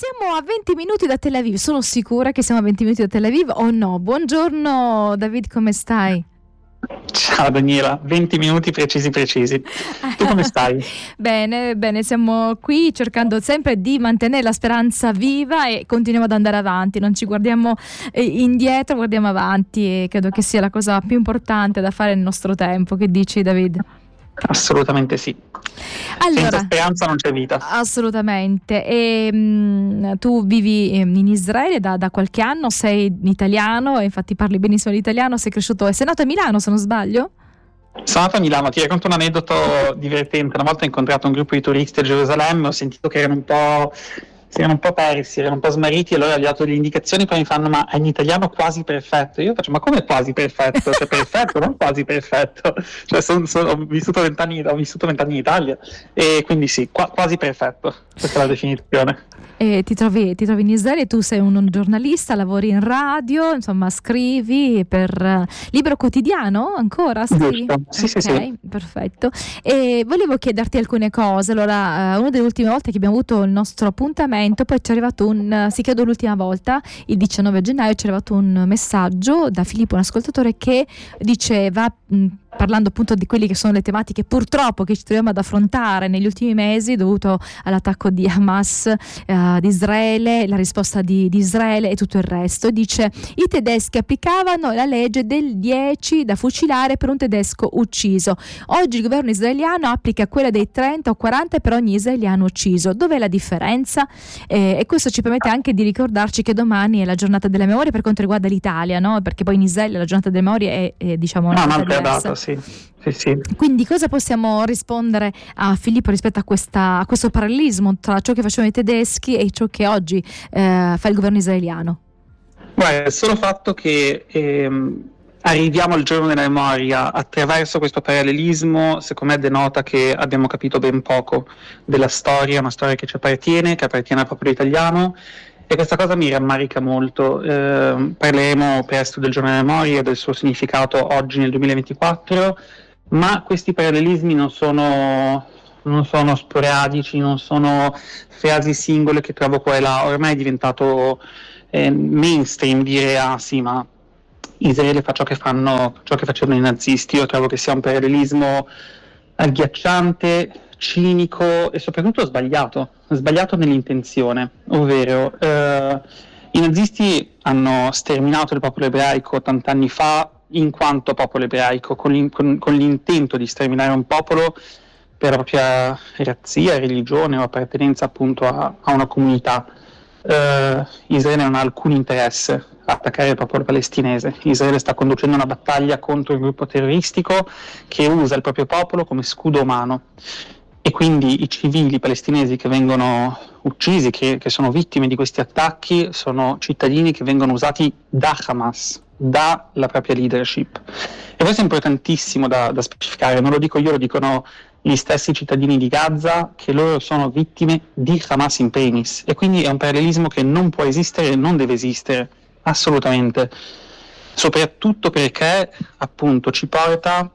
siamo a 20 minuti da Tel Aviv. Sono sicura che siamo a 20 minuti da Tel Aviv o no? Buongiorno David, come stai? Ciao Daniela, 20 minuti precisi precisi. Tu come stai? bene, bene, siamo qui cercando sempre di mantenere la speranza viva e continuiamo ad andare avanti, non ci guardiamo eh, indietro, guardiamo avanti e credo che sia la cosa più importante da fare nel nostro tempo. Che dici David? Assolutamente sì. Allora, Senza speranza non c'è vita. Assolutamente. E, mh, mm, tu vivi ehm, in Israele da, da, qualche anno, sei italiano, infatti parli benissimo l'italiano, sei cresciuto e sei nato a Milano se non sbaglio? Sono nato a Milano, ti racconto un aneddoto divertente. Una volta ho incontrato un gruppo di turisti a Gerusalemme, ho sentito che erano un po' si erano un po' persi, erano un po' smarriti, allora gli ho dato le indicazioni, poi mi fanno ma è in italiano quasi perfetto. Io faccio ma come quasi perfetto? Cioè perfetto, non quasi perfetto. Cioè son, son, ho vissuto vent'anni in Italia e quindi sì, qua, quasi perfetto, questa è la definizione. E ti trovi, ti trovi in Israele, tu sei un, giornalista, lavori in radio, insomma scrivi per uh, Libro Quotidiano ancora? Sì, sì, okay, sì, Perfetto. E volevo chiederti alcune cose. Allora, uh, una delle ultime volte che abbiamo avuto il nostro appuntamento, poi ci è arrivato un, uh, si credo l'ultima volta, il 19 gennaio, ci è arrivato un messaggio da Filippo, un ascoltatore, che diceva... Mh, parlando appunto di quelle che sono le tematiche purtroppo che ci troviamo ad affrontare negli ultimi mesi dovuto all'attacco di Hamas eh, ad Israele, la risposta di, di, Israele e tutto il resto. Dice i tedeschi applicavano la legge del 10 da fucilare per un tedesco ucciso. Oggi il governo israeliano applica quella dei 30 o 40 per ogni israeliano ucciso. Dov'è la differenza? Eh, e questo ci permette anche di ricordarci che domani è la giornata della memoria per quanto riguarda l'Italia, no? perché poi in Israele la giornata della memoria è, è diciamo una no, data sì. Sì, sì. Quindi cosa possiamo rispondere a Filippo rispetto a, questa, a, questo parallelismo tra ciò che facevano i tedeschi e ciò che oggi eh, fa il governo israeliano? Guarda, il solo fatto che ehm, arriviamo al giorno della memoria attraverso questo parallelismo, secondo me denota che abbiamo capito ben poco della storia, una storia che ci appartiene, che appartiene al popolo italiano e questa cosa mi rammarica molto. Eh, parleremo presto del giorno della memoria e del suo significato oggi nel 2024, ma questi parallelismi non sono, non sono sporadici, non sono frasi singole che trovo qua e là, ormai è diventato eh, mainstream dire ah sì ma Israele fa ciò che, fanno, ciò che facevano i nazisti, io trovo che sia un parallelismo agghiacciante, cinico e soprattutto sbagliato, sbagliato nell'intenzione, ovvero eh, i nazisti hanno sterminato il popolo ebraico 80 anni fa in quanto popolo ebraico, con, con, con l'intento di sterminare un popolo per la propria razzia, religione o appartenenza appunto a, a una comunità. Uh, Israele non ha alcun interesse a attaccare il popolo palestinese. Israele sta conducendo una battaglia contro il gruppo terroristico che usa il proprio popolo come scudo umano e quindi i civili palestinesi che vengono uccisi, che, che, sono vittime di questi attacchi, sono cittadini che vengono usati da Hamas, dalla propria leadership. E questo è importantissimo da, da specificare, non lo dico io, lo dicono gli stessi cittadini di Gaza, che loro sono vittime di Hamas in primis. E quindi è un parallelismo che non può esistere e non deve esistere, assolutamente. Soprattutto perché appunto ci porta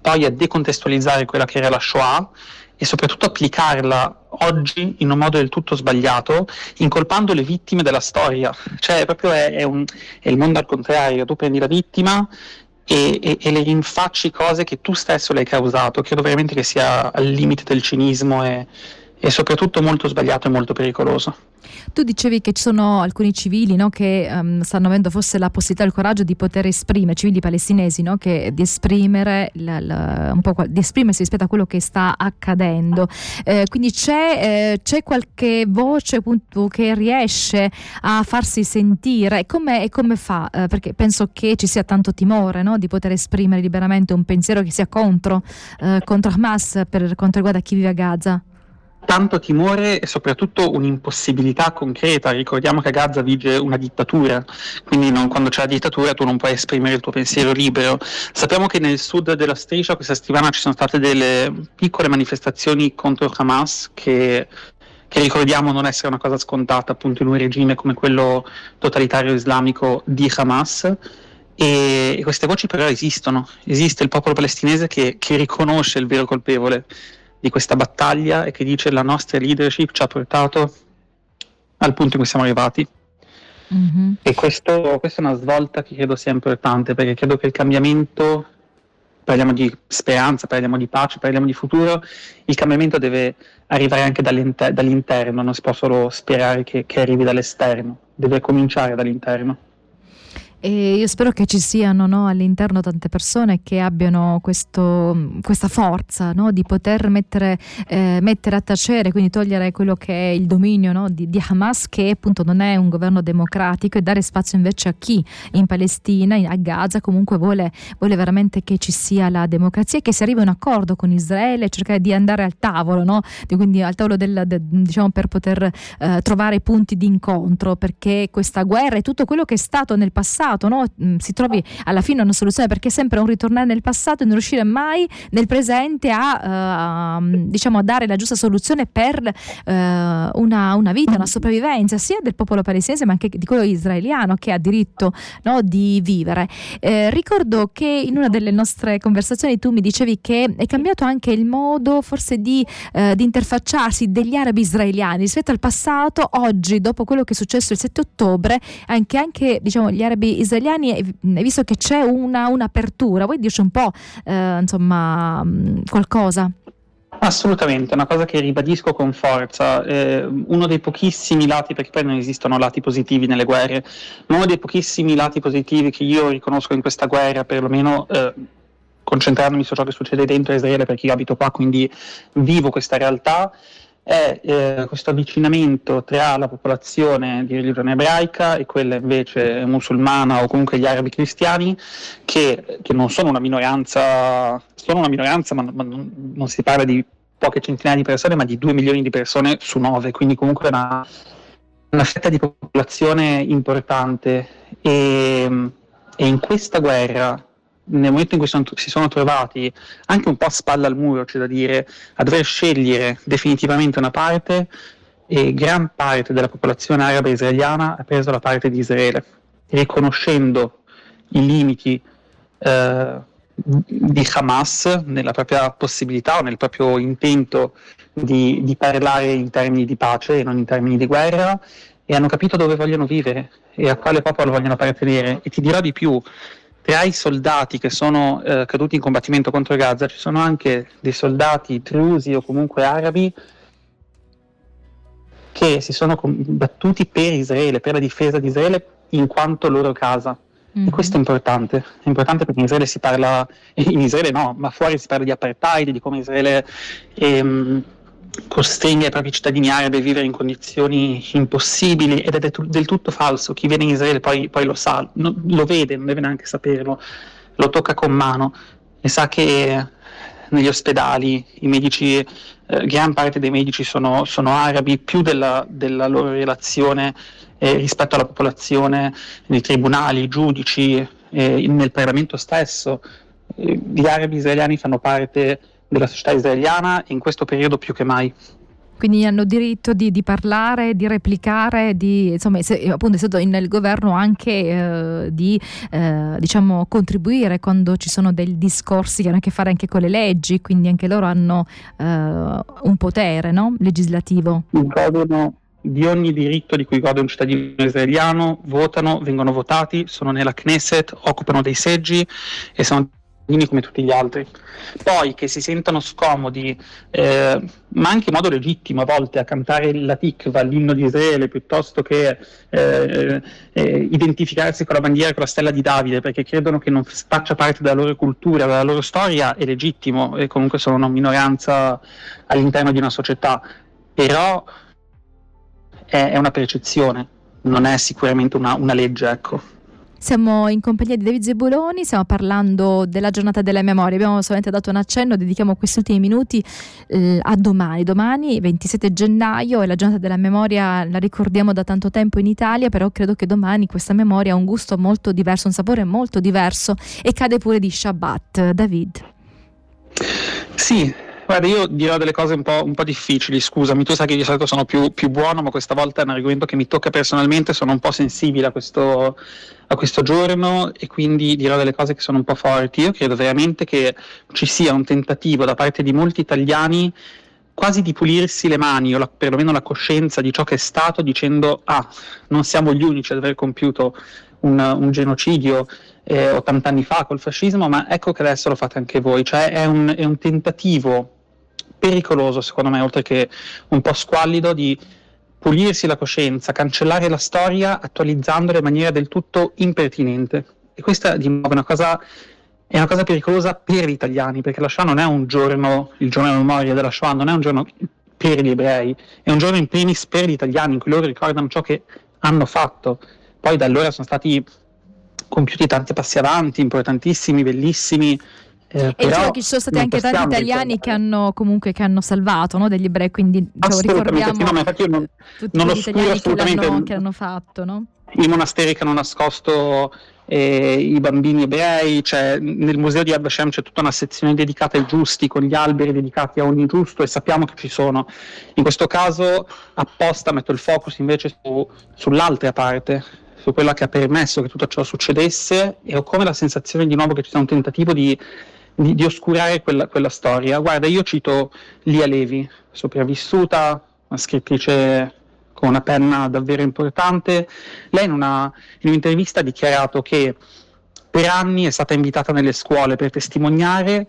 poi a decontestualizzare quella che era la Shoah e soprattutto applicarla oggi in un modo del tutto sbagliato, incolpando le vittime della storia. Cioè, proprio è, è, un, è il mondo al contrario, tu prendi la vittima e, e, e, le rinfacci cose che tu stesso le hai causato. Credo veramente che sia al limite del cinismo e, e soprattutto molto sbagliato e molto pericoloso. Tu dicevi che ci sono alcuni civili no, che um, stanno avendo forse la possibilità e il coraggio di poter esprimere, civili palestinesi, no, che, di, esprimere la, la, un po', di esprimersi rispetto a quello che sta accadendo. Eh, quindi c'è, eh, c'è, qualche voce appunto, che riesce a farsi sentire e come, fa? Eh, perché penso che ci sia tanto timore no, di poter esprimere liberamente un pensiero che sia contro, eh, contro Hamas per quanto riguarda chi vive a Gaza tanto timore e soprattutto un'impossibilità concreta. Ricordiamo che a Gaza vige una dittatura, quindi non, quando c'è la dittatura tu non puoi esprimere il tuo pensiero libero. Sappiamo che nel sud della striscia questa settimana ci sono state delle piccole manifestazioni contro Hamas che che ricordiamo non essere una cosa scontata appunto in un regime come quello totalitario islamico di Hamas. E, queste voci però esistono, esiste il popolo palestinese che, che riconosce il vero colpevole di questa battaglia e che dice la nostra leadership ci ha portato al punto in cui siamo arrivati. Mm-hmm. E questo, questa è una svolta che credo sia importante perché credo che il cambiamento, parliamo di speranza, parliamo di pace, parliamo di futuro, il cambiamento deve arrivare anche dall'inter- dall'interno, non si può solo sperare che, che arrivi dall'esterno, deve cominciare dall'interno. E io spero che ci siano no, all'interno tante persone che abbiano questo, questa forza no, di poter mettere, eh, mettere, a tacere, quindi togliere quello che è il dominio no, di, di, Hamas, che appunto non è un governo democratico, e dare spazio invece a chi in Palestina, a Gaza, comunque vuole, vuole veramente che ci sia la democrazia e che si arrivi a un accordo con Israele, cercare di andare al tavolo, quindi al tavolo del, del, diciamo, per poter eh, trovare punti di incontro, perché questa guerra e tutto quello che è stato nel passato, passato no? Mm, si trovi alla fine una soluzione perché è sempre un ritornare nel passato e non riuscire mai nel presente a, uh, diciamo, a dare la giusta soluzione per uh, una, una, vita, una sopravvivenza sia del popolo palestinese ma anche di quello israeliano che ha diritto no, di vivere. Eh, ricordo che in una delle nostre conversazioni tu mi dicevi che è cambiato anche il modo forse di, eh, di interfacciarsi degli arabi israeliani rispetto al passato, oggi dopo quello che è successo il 7 ottobre, anche, anche diciamo, gli arabi israeliani, visto che c'è una, un'apertura, vuoi dirci un po' eh, insomma qualcosa? Assolutamente, una cosa che ribadisco con forza, eh, uno dei pochissimi lati, perché poi non esistono lati positivi nelle guerre, ma uno dei pochissimi lati positivi che io riconosco in questa guerra, perlomeno eh, concentrandomi su ciò che succede dentro Israele, perché io abito qua, quindi vivo questa realtà, è eh, questo avvicinamento tra la popolazione di religione ebraica e quella invece musulmana o comunque gli arabi cristiani, che, che non sono una minoranza, sono una minoranza, ma, ma non, non, si parla di poche centinaia di persone, ma di due milioni di persone su nove, quindi comunque una, una fetta di popolazione importante. E, e in questa guerra nel momento in cui sono, si sono trovati anche un po' a spalla al muro, c'è da dire, a dover scegliere definitivamente una parte, e gran parte della popolazione araba israeliana ha preso la parte di Israele, riconoscendo i limiti eh, di Hamas nella propria possibilità o nel proprio intento di, di parlare in termini di pace e non in termini di guerra, e hanno capito dove vogliono vivere e a quale popolo vogliono appartenere. E ti dirò di più, tra i soldati che sono eh, caduti in combattimento contro Gaza ci sono anche dei soldati trusi o comunque arabi che si sono battuti per Israele, per la difesa di Israele in quanto loro casa. Mm-hmm. E questo è importante, è importante perché in Israele si parla, in Israele no, ma fuori si parla di apartheid, di come Israele ehm, costringe i propri cittadini arabi a vivere in condizioni impossibili ed è del tutto falso. Chi viene in Israele poi, poi lo sa, no, lo vede, non deve neanche saperlo, lo tocca con mano e sa che negli ospedali i medici, eh, gran parte dei medici sono, sono arabi, più della, della loro relazione eh, rispetto alla popolazione, nei tribunali, i giudici, eh, nel Parlamento stesso. Eh, gli arabi israeliani fanno parte della società israeliana in questo periodo più che mai. Quindi hanno diritto di, di parlare, di replicare, di, insomma, se, appunto essendo nel governo anche eh, di eh, diciamo, contribuire quando ci sono dei discorsi che hanno a che fare anche con le leggi, quindi anche loro hanno eh, un potere no? legislativo. Godono di ogni diritto di cui gode un cittadino israeliano, votano, vengono votati, sono nella Knesset, occupano dei seggi e sono come tutti gli altri. Poi che si sentano scomodi, eh, ma anche in modo legittimo a volte, a cantare la tikva, l'inno di Israele, piuttosto che eh, eh, identificarsi con la bandiera, con la stella di Davide, perché credono che non faccia parte della loro cultura, della loro storia, è legittimo e comunque sono una minoranza all'interno di una società. Però è, è una percezione, non è sicuramente una, una legge, ecco. Siamo in compagnia di David Zebuloni, stiamo parlando della giornata della memoria. Abbiamo solamente dato un accenno, dedichiamo questi ultimi minuti eh, a domani. Domani, 27 gennaio, è la giornata della memoria, la ricordiamo da tanto tempo in Italia, però credo che domani questa memoria ha un gusto molto diverso, un sapore molto diverso e cade pure di Shabbat. David. Sì, Guarda, io dirò delle cose un po', un po', difficili, scusami, tu sai che di solito sono più, più, buono, ma questa volta è un argomento che mi tocca personalmente, sono un po' sensibile a questo, a questo giorno e quindi dirò delle cose che sono un po' forti. Io credo veramente che ci sia un tentativo da parte di molti italiani quasi di pulirsi le mani o la, perlomeno la coscienza di ciò che è stato dicendo ah, non siamo gli unici ad aver compiuto un, un genocidio eh, 80 anni fa col fascismo, ma ecco che adesso lo fate anche voi, cioè è un, è un tentativo pericoloso secondo me, oltre che un po' squallido di pulirsi la coscienza, cancellare la storia attualizzandola in maniera del tutto impertinente. E questa di nuovo è una cosa, è una cosa pericolosa per gli italiani, perché la Shoah non è un giorno, il giorno della memoria della Shoah non è un giorno per gli ebrei, è un giorno in primis per gli italiani, in cui loro ricordano ciò che hanno fatto. Poi da allora sono stati compiuti tanti passi avanti, importantissimi, bellissimi, eh, e diciamo che ci sono stati anche tanti italiani che hanno comunque che hanno salvato no, degli ebrei, quindi diciamo, ricordiamo sì, no, io non, tutti non gli italiani che l'hanno, che l'hanno, fatto. No? I monasteri che hanno nascosto eh, i bambini ebrei, cioè, nel museo di Yad Vashem c'è tutta una sezione dedicata ai giusti, con gli alberi dedicati a ogni giusto e sappiamo che ci sono. In questo caso apposta metto il focus invece su, sull'altra parte, su quella che ha permesso che tutto ciò succedesse e ho come la sensazione di nuovo che ci sia un tentativo di di, di oscurare quella, quella, storia. Guarda, io cito Lia Levi, sopravvissuta, una scrittrice con una penna davvero importante. Lei in, una, in un'intervista ha dichiarato che per anni è stata invitata nelle scuole per testimoniare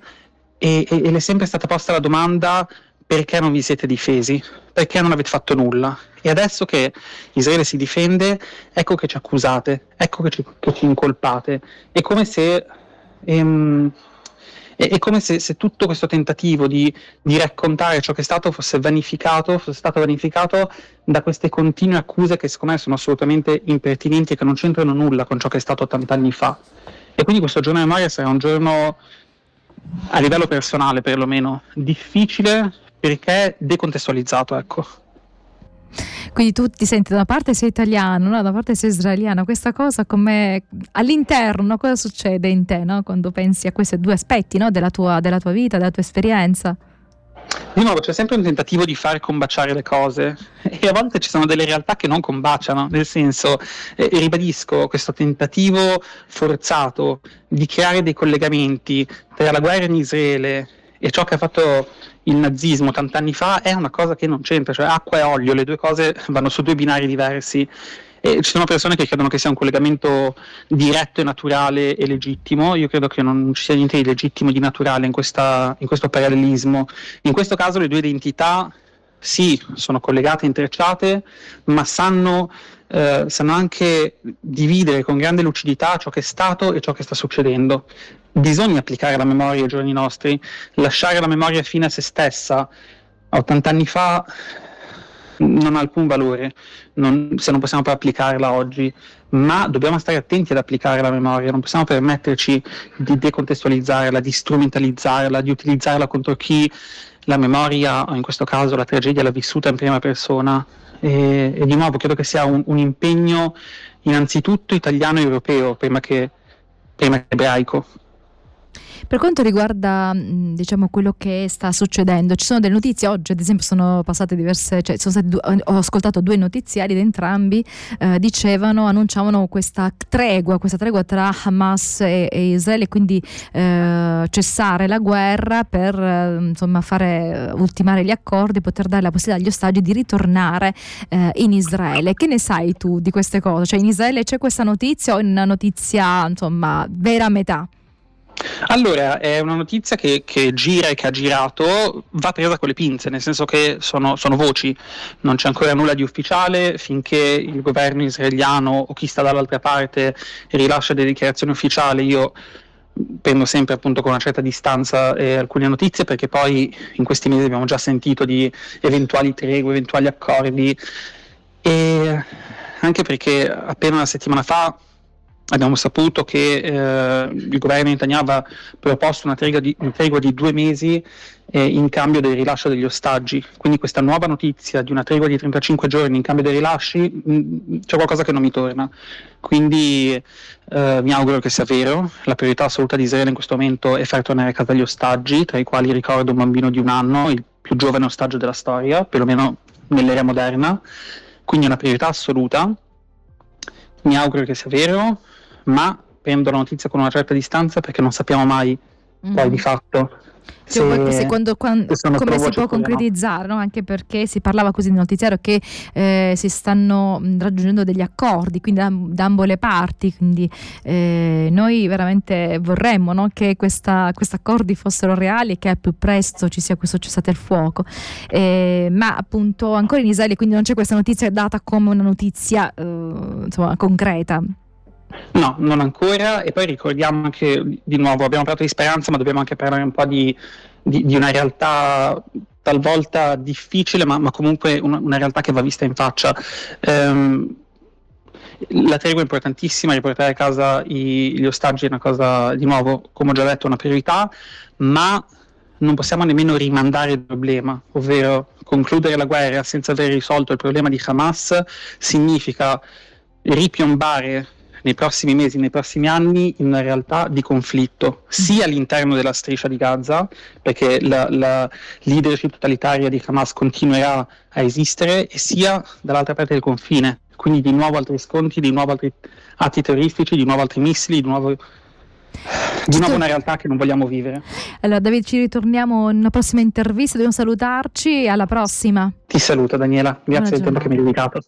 e, e, e le è sempre stata posta la domanda perché non vi siete difesi? Perché non avete fatto nulla? E adesso che Israele si difende, ecco che ci accusate, ecco che ci, che ci incolpate. È come se ehm, è, è come se, se, tutto questo tentativo di, di, raccontare ciò che è stato fosse vanificato, fosse stato vanificato da queste continue accuse che secondo me sono assolutamente impertinenti e che non c'entrano nulla con ciò che è stato 80 anni fa. E quindi questo giorno di memoria sarà un giorno a livello personale perlomeno difficile perché decontestualizzato, ecco. Quindi tu ti senti da una parte sei italiano, no? da una parte sei israeliano, questa cosa come all'interno cosa succede in te no? quando pensi a questi due aspetti no? della, tua, della tua vita, della tua esperienza? Di nuovo c'è sempre un tentativo di far combaciare le cose e a volte ci sono delle realtà che non combaciano, nel senso, eh, ribadisco, questo tentativo forzato di creare dei collegamenti tra la guerra in Israele e ciò che ha fatto il nazismo tant'anni fa è una cosa che non c'entra, cioè acqua e olio, le due cose vanno su due binari diversi. E ci sono persone che credono che sia un collegamento diretto e naturale e legittimo. Io credo che non ci sia niente di legittimo e di naturale in, questa, in questo parallelismo. In questo caso le due identità sì, sono collegate, intrecciate, ma sanno, eh, sanno anche dividere con grande lucidità ciò che è stato e ciò che sta succedendo bisogna applicare la memoria ai giorni nostri, lasciare la memoria fine a se stessa. 80 anni fa non ha alcun valore non, se non possiamo poi applicarla oggi, ma dobbiamo stare attenti ad applicare la memoria, non possiamo permetterci di decontestualizzarla, di strumentalizzarla, di utilizzarla contro chi la memoria, in questo caso la tragedia, l'ha vissuta in prima persona. E, e di nuovo credo che sia un, un impegno innanzitutto italiano e europeo prima che, prima che ebraico. Per quanto riguarda diciamo, quello che sta succedendo, ci sono delle notizie, oggi ad esempio sono passate diverse, cioè due, ho ascoltato due notiziari ed entrambi eh, dicevano, annunciavano questa tregua, questa tregua tra Hamas e, e Israele, quindi eh, cessare la guerra per eh, insomma, fare ultimare gli accordi, poter dare la possibilità agli ostaggi di ritornare eh, in Israele. Che ne sai tu di queste cose? Cioè in Israele c'è questa notizia o è una notizia insomma vera metà? Allora, è una notizia che, che, gira e che ha girato, va presa con le pinze, nel senso che sono, sono, voci, non c'è ancora nulla di ufficiale finché il governo israeliano o chi sta dall'altra parte rilascia delle dichiarazioni ufficiali. Io prendo sempre appunto con una certa distanza eh, alcune notizie perché poi in questi mesi abbiamo già sentito di eventuali tregue, eventuali accordi e anche perché appena una settimana fa abbiamo saputo che eh, il governo Netanyahu aveva proposto una tregua di, una tregua di due mesi eh, in cambio del rilascio degli ostaggi. Quindi questa nuova notizia di una tregua di 35 giorni in cambio dei rilasci, mh, mm, c'è qualcosa che non mi torna. Quindi eh, mi auguro che sia vero. La priorità assoluta di Israele in questo momento è far tornare a casa gli ostaggi, tra i quali ricordo un bambino di un anno, il più giovane ostaggio della storia, perlomeno nell'era moderna. Quindi è una priorità assoluta. Mi auguro che sia vero ma prendo la notizia con una certa distanza perché non sappiamo mai mm. poi di fatto Cioè, se, secondo quando, come si può concretizzare, no? anche perché si parlava così nel notiziario che eh, si stanno raggiungendo degli accordi, quindi da, da ambo le parti, quindi eh, noi veramente vorremmo no? che questi accordi fossero reali e che al più presto ci sia questo cessate il fuoco, eh, ma appunto ancora in Israele quindi non c'è questa notizia data come una notizia eh, insomma, concreta. No, non ancora. E poi ricordiamo anche, di nuovo, abbiamo parlato di speranza, ma dobbiamo anche parlare un po' di, di, di una realtà talvolta difficile, ma, ma comunque una, una, realtà che va vista in faccia. Um, la tregua è importantissima, riportare a casa i, gli ostaggi è una cosa, di nuovo, come ho già detto, una priorità, ma non possiamo nemmeno rimandare il problema, ovvero concludere la guerra senza aver risolto il problema di Hamas significa ripiombare nei prossimi mesi, nei prossimi anni in una realtà di conflitto, sia all'interno della striscia di Gaza, perché la, la leadership totalitaria di Hamas continuerà a esistere, e sia dall'altra parte del confine. Quindi di nuovo altri scontri, di nuovo altri atti terroristici, di nuovo altri missili, di nuovo di nuovo una realtà che non vogliamo vivere. Allora David ci ritorniamo in una prossima intervista, dobbiamo salutarci, alla prossima. Ti saluto Daniela, grazie del tempo che mi hai dedicato.